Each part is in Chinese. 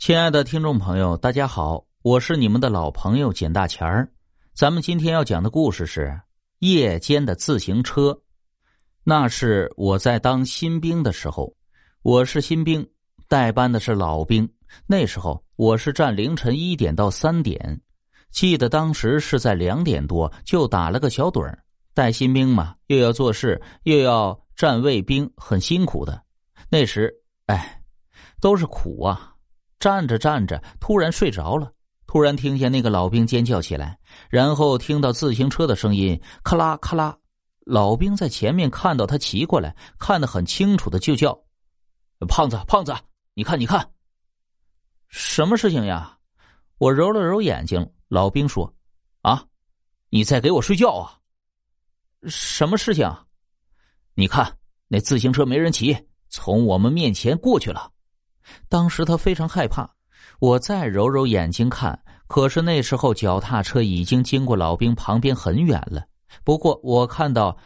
亲爱的听众朋友，大家好，我是你们的老朋友简大钱儿。咱们今天要讲的故事是夜间的自行车。那是我在当新兵的时候，我是新兵，带班的是老兵。那时候我是站凌晨一点到三点，记得当时是在两点多就打了个小盹儿。带新兵嘛，又要做事，又要站卫兵，很辛苦的。那时，哎，都是苦啊。站着站着，突然睡着了。突然听见那个老兵尖叫起来，然后听到自行车的声音，咔啦咔啦。老兵在前面看到他骑过来，看得很清楚的就叫：“胖子，胖子，你看，你看，什么事情呀？”我揉了揉眼睛，老兵说：“啊，你在给我睡觉啊？什么事情？你看那自行车没人骑，从我们面前过去了。”当时他非常害怕，我再揉揉眼睛看，可是那时候脚踏车已经经过老兵旁边很远了。不过我看到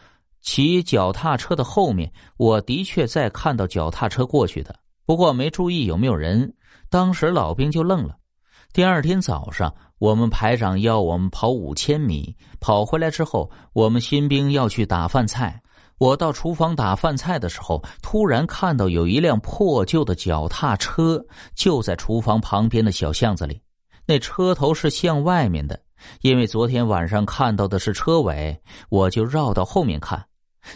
骑脚踏车的后面，我的确在看到脚踏车过去的，不过没注意有没有人。当时老兵就愣了。第二天早上，我们排长要我们跑五千米，跑回来之后，我们新兵要去打饭菜。我到厨房打饭菜的时候，突然看到有一辆破旧的脚踏车就在厨房旁边的小巷子里。那车头是向外面的，因为昨天晚上看到的是车尾，我就绕到后面看，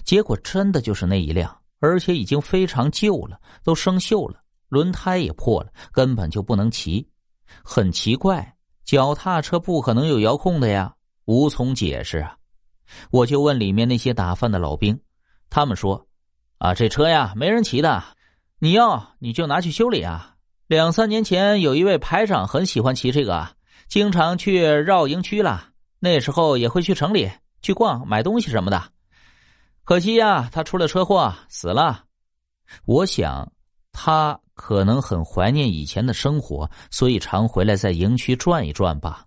结果真的就是那一辆，而且已经非常旧了，都生锈了，轮胎也破了，根本就不能骑。很奇怪，脚踏车不可能有遥控的呀，无从解释啊！我就问里面那些打饭的老兵。他们说：“啊，这车呀，没人骑的，你要你就拿去修理啊。两三年前有一位排长很喜欢骑这个，经常去绕营区了。那时候也会去城里去逛、买东西什么的。可惜呀，他出了车祸死了。我想他可能很怀念以前的生活，所以常回来在营区转一转吧。”